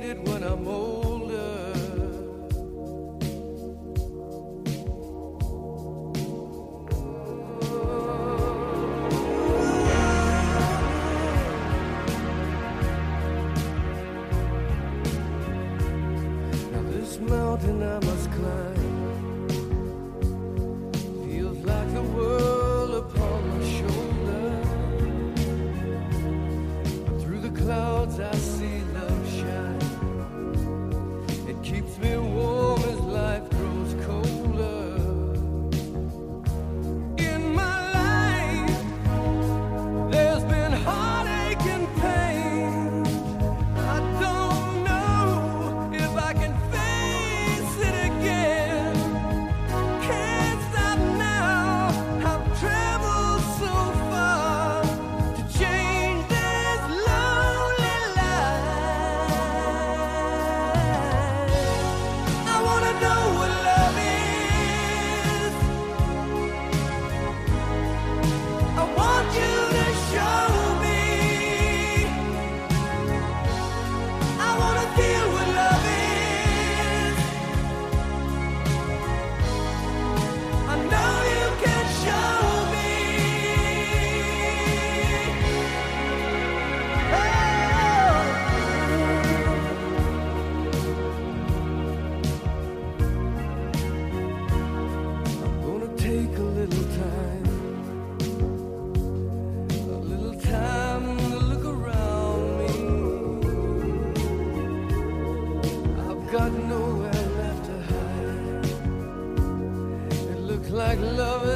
need it when I'm older. got nowhere left to hide. It looked like love.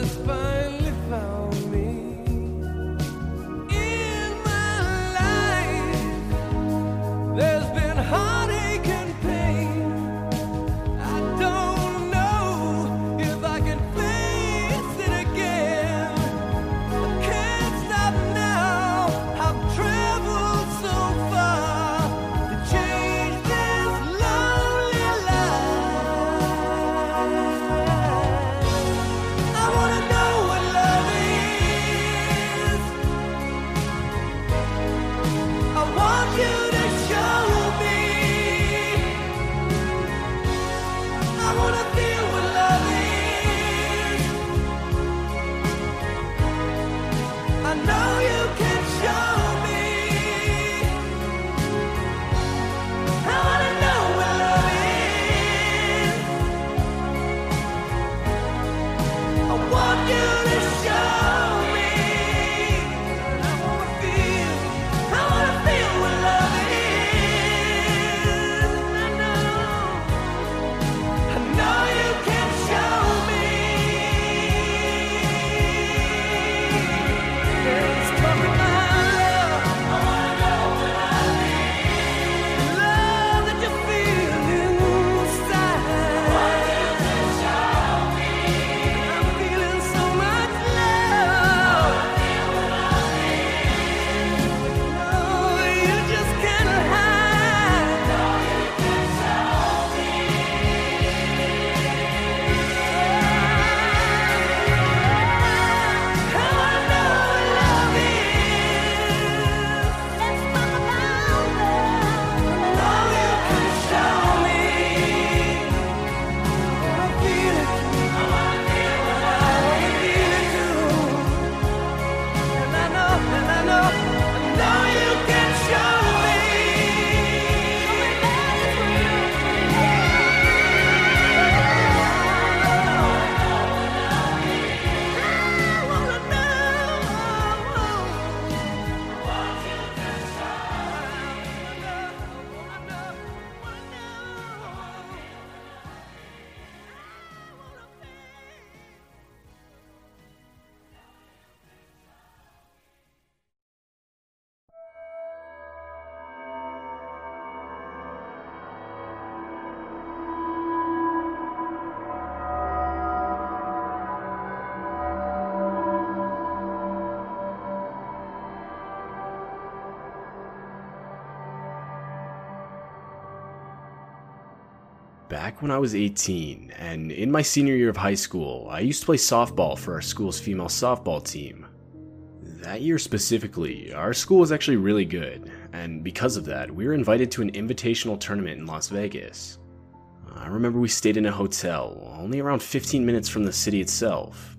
Back when I was 18, and in my senior year of high school, I used to play softball for our school's female softball team. That year specifically, our school was actually really good, and because of that, we were invited to an invitational tournament in Las Vegas. I remember we stayed in a hotel, only around 15 minutes from the city itself.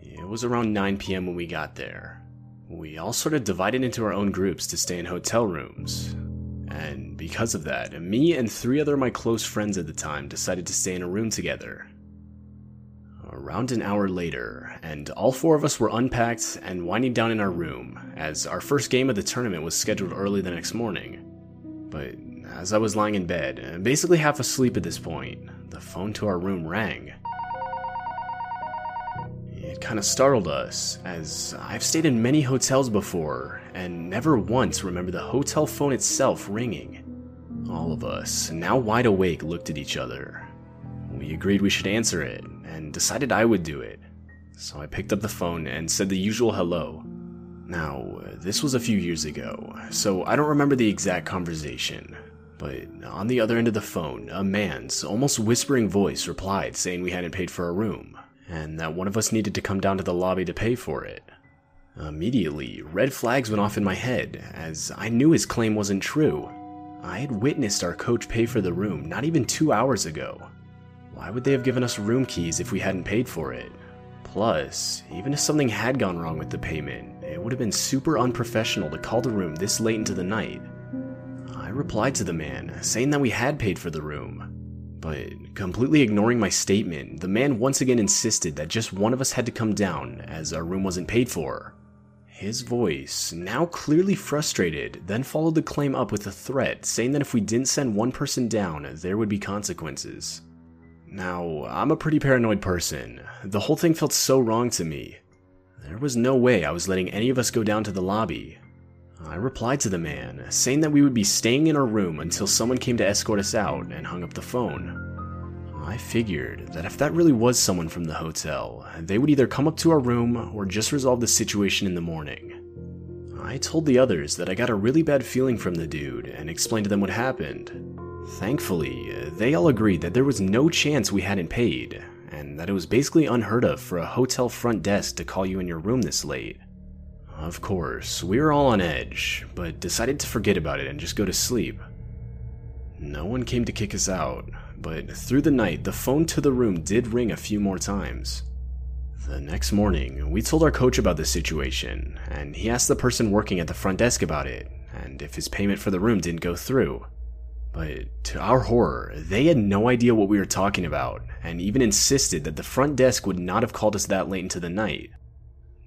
It was around 9 pm when we got there. We all sort of divided into our own groups to stay in hotel rooms. And because of that, me and three other of my close friends at the time decided to stay in a room together. Around an hour later, and all four of us were unpacked and winding down in our room, as our first game of the tournament was scheduled early the next morning. But as I was lying in bed, basically half asleep at this point, the phone to our room rang. Kind of startled us, as I've stayed in many hotels before and never once remember the hotel phone itself ringing. All of us, now wide awake, looked at each other. We agreed we should answer it and decided I would do it. So I picked up the phone and said the usual hello. Now, this was a few years ago, so I don't remember the exact conversation, but on the other end of the phone, a man's almost whispering voice replied saying we hadn't paid for a room, and that one of us needed to come down to the lobby to pay for it. Immediately, red flags went off in my head, as I knew his claim wasn't true. I had witnessed our coach pay for the room not even two hours ago. Why would they have given us room keys if we hadn't paid for it? Plus, even if something had gone wrong with the payment, it would have been super unprofessional to call the room this late into the night I replied to the man, saying that we had paid for the room. But completely ignoring my statement, the man once again insisted that just one of us had to come down, as our room wasn't paid for. His voice, now clearly frustrated, then followed the claim up with a threat, saying that if we didn't send one person down, there would be consequences. Now, I'm a pretty paranoid person. The whole thing felt so wrong to me. There was no way I was letting any of us go down to the lobby, I replied to the man, saying that we would be staying in our room until someone came to escort us out and hung up the phone. I figured that if that really was someone from the hotel, they would either come up to our room or just resolve the situation in the morning. I told the others that I got a really bad feeling from the dude and explained to them what happened. Thankfully, they all agreed that there was no chance we hadn't paid, and that it was basically unheard of for a hotel front desk to call you in your room this late. Of course, we were all on edge, but decided to forget about it and just go to sleep. No one came to kick us out, but through the night, the phone to the room did ring a few more times. The next morning, we told our coach about the situation, and he asked the person working at the front desk about it, and if his payment for the room didn't go through. But to our horror, they had no idea what we were talking about, and even insisted that the front desk would not have called us that late into the night.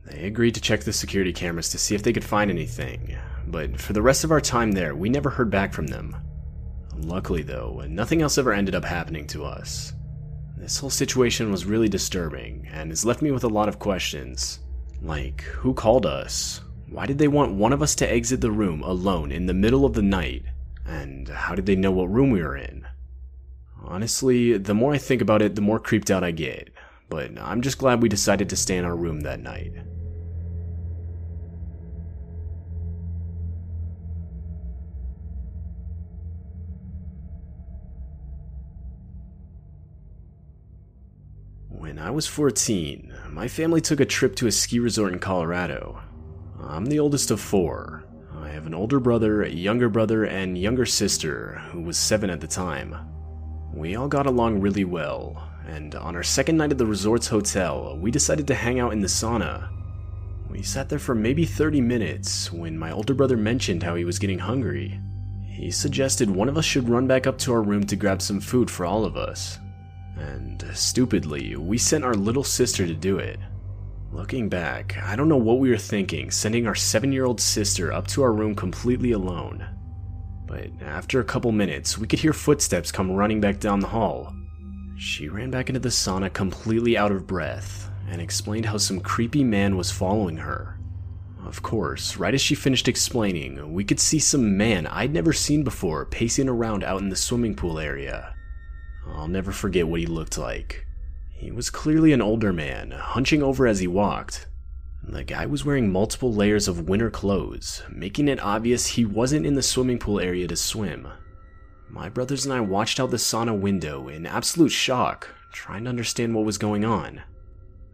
They agreed to check the security cameras to see if they could find anything, but for the rest of our time there, we never heard back from them. Luckily, though, nothing else ever ended up happening to us. This whole situation was really disturbing and has left me with a lot of questions. Like, who called us? Why did they want one of us to exit the room alone in the middle of the night? And how did they know what room we were in? Honestly, the more I think about it, the more creeped out I get, but I'm just glad we decided to stay in our room that night. I was 14, my family took a trip to a ski resort in Colorado. I'm the oldest of four. I have an older brother, a younger brother, and younger sister who was seven at the time. We all got along really well, and on our second night at the resort's hotel, we decided to hang out in the sauna. We sat there for maybe 30 minutes when my older brother mentioned how he was getting hungry. He suggested one of us should run back up to our room to grab some food for all of us. And uh, stupidly, we sent our little sister to do it. Looking back, I don't know what we were thinking, sending our seven year old sister up to our room completely alone. But after a couple minutes, we could hear footsteps come running back down the hall. She ran back into the sauna completely out of breath and explained how some creepy man was following her. Of course, right as she finished explaining, we could see some man I'd never seen before pacing around out in the swimming pool area. I'll never forget what he looked like. He was clearly an older man, hunching over as he walked. The guy was wearing multiple layers of winter clothes, making it obvious he wasn't in the swimming pool area to swim. My brothers and I watched out the sauna window in absolute shock, trying to understand what was going on.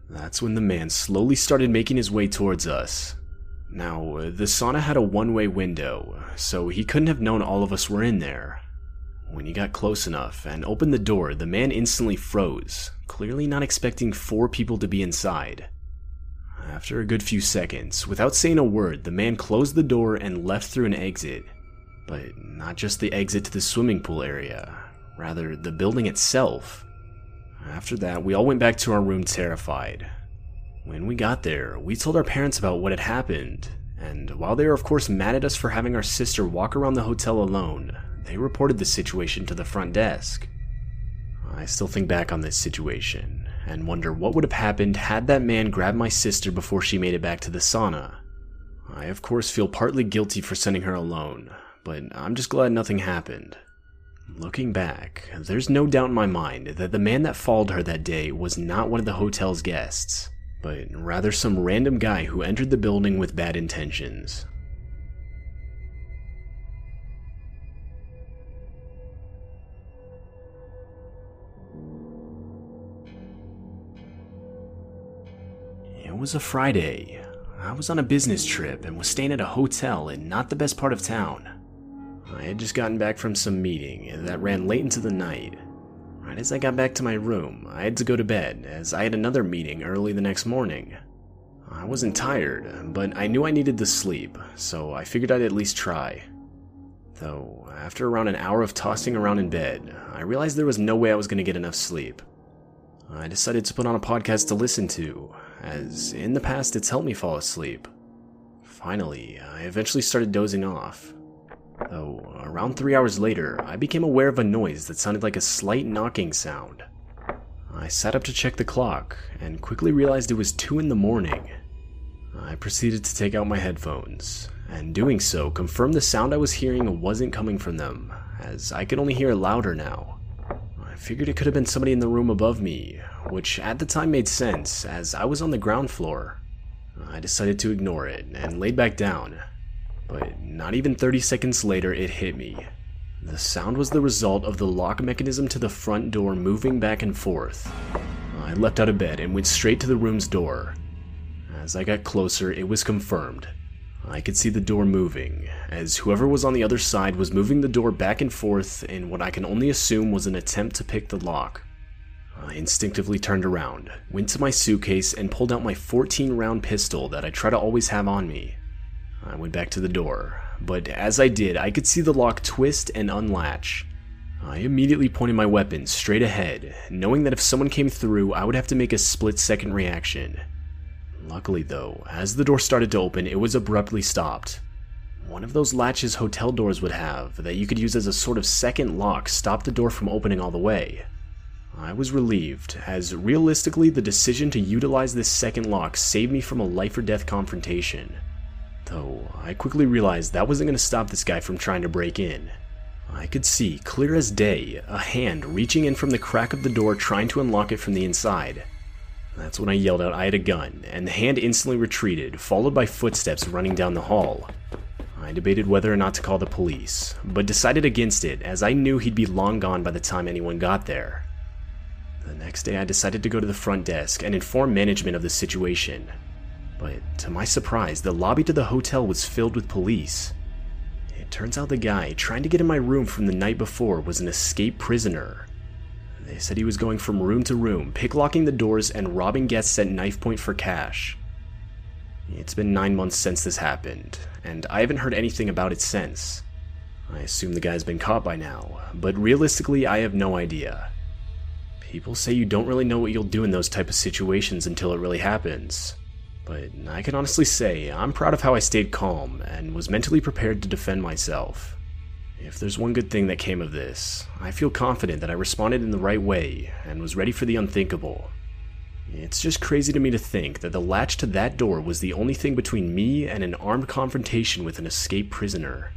That's when the man slowly started making his way towards us. Now, the sauna had a one way window, so he couldn't have known all of us were in there. When he got close enough and opened the door, the man instantly froze, clearly not expecting four people to be inside. After a good few seconds, without saying a word, the man closed the door and left through an exit. But not just the exit to the swimming pool area, rather, the building itself. After that, we all went back to our room terrified. When we got there, we told our parents about what had happened, and while they were, of course, mad at us for having our sister walk around the hotel alone, they reported the situation to the front desk. I still think back on this situation and wonder what would have happened had that man grabbed my sister before she made it back to the sauna. I, of course, feel partly guilty for sending her alone, but I'm just glad nothing happened. Looking back, there's no doubt in my mind that the man that followed her that day was not one of the hotel's guests, but rather some random guy who entered the building with bad intentions. Was a Friday. I was on a business trip and was staying at a hotel in not the best part of town. I had just gotten back from some meeting that ran late into the night. Right as I got back to my room, I had to go to bed as I had another meeting early the next morning. I wasn't tired, but I knew I needed the sleep, so I figured I'd at least try. Though, after around an hour of tossing around in bed, I realized there was no way I was going to get enough sleep. I decided to put on a podcast to listen to, as in the past it's helped me fall asleep. Finally, I eventually started dozing off. Though, around three hours later, I became aware of a noise that sounded like a slight knocking sound. I sat up to check the clock and quickly realized it was 2 in the morning. I proceeded to take out my headphones, and doing so confirmed the sound I was hearing wasn't coming from them, as I could only hear it louder now. I figured it could have been somebody in the room above me, which at the time made sense as I was on the ground floor. I decided to ignore it and laid back down, but not even 30 seconds later, it hit me. The sound was the result of the lock mechanism to the front door moving back and forth. I leapt out of bed and went straight to the room's door. As I got closer, it was confirmed. I could see the door moving, as whoever was on the other side was moving the door back and forth in what I can only assume was an attempt to pick the lock. I instinctively turned around, went to my suitcase, and pulled out my 14 round pistol that I try to always have on me. I went back to the door, but as I did, I could see the lock twist and unlatch. I immediately pointed my weapon straight ahead, knowing that if someone came through, I would have to make a split second reaction. Luckily, though, as the door started to open, it was abruptly stopped. One of those latches hotel doors would have that you could use as a sort of second lock stopped the door from opening all the way. I was relieved, as realistically, the decision to utilize this second lock saved me from a life or death confrontation. Though, I quickly realized that wasn't going to stop this guy from trying to break in. I could see, clear as day, a hand reaching in from the crack of the door trying to unlock it from the inside. That's when I yelled out I had a gun, and the hand instantly retreated, followed by footsteps running down the hall. I debated whether or not to call the police, but decided against it as I knew he'd be long gone by the time anyone got there. The next day, I decided to go to the front desk and inform management of the situation. But to my surprise, the lobby to the hotel was filled with police. It turns out the guy trying to get in my room from the night before was an escaped prisoner. They said he was going from room to room, picklocking the doors and robbing guests at knife point for cash. It's been nine months since this happened, and I haven't heard anything about it since. I assume the guy's been caught by now, but realistically, I have no idea. People say you don't really know what you'll do in those type of situations until it really happens. But I can honestly say I'm proud of how I stayed calm and was mentally prepared to defend myself. If there's one good thing that came of this, I feel confident that I responded in the right way and was ready for the unthinkable. It's just crazy to me to think that the latch to that door was the only thing between me and an armed confrontation with an escaped prisoner.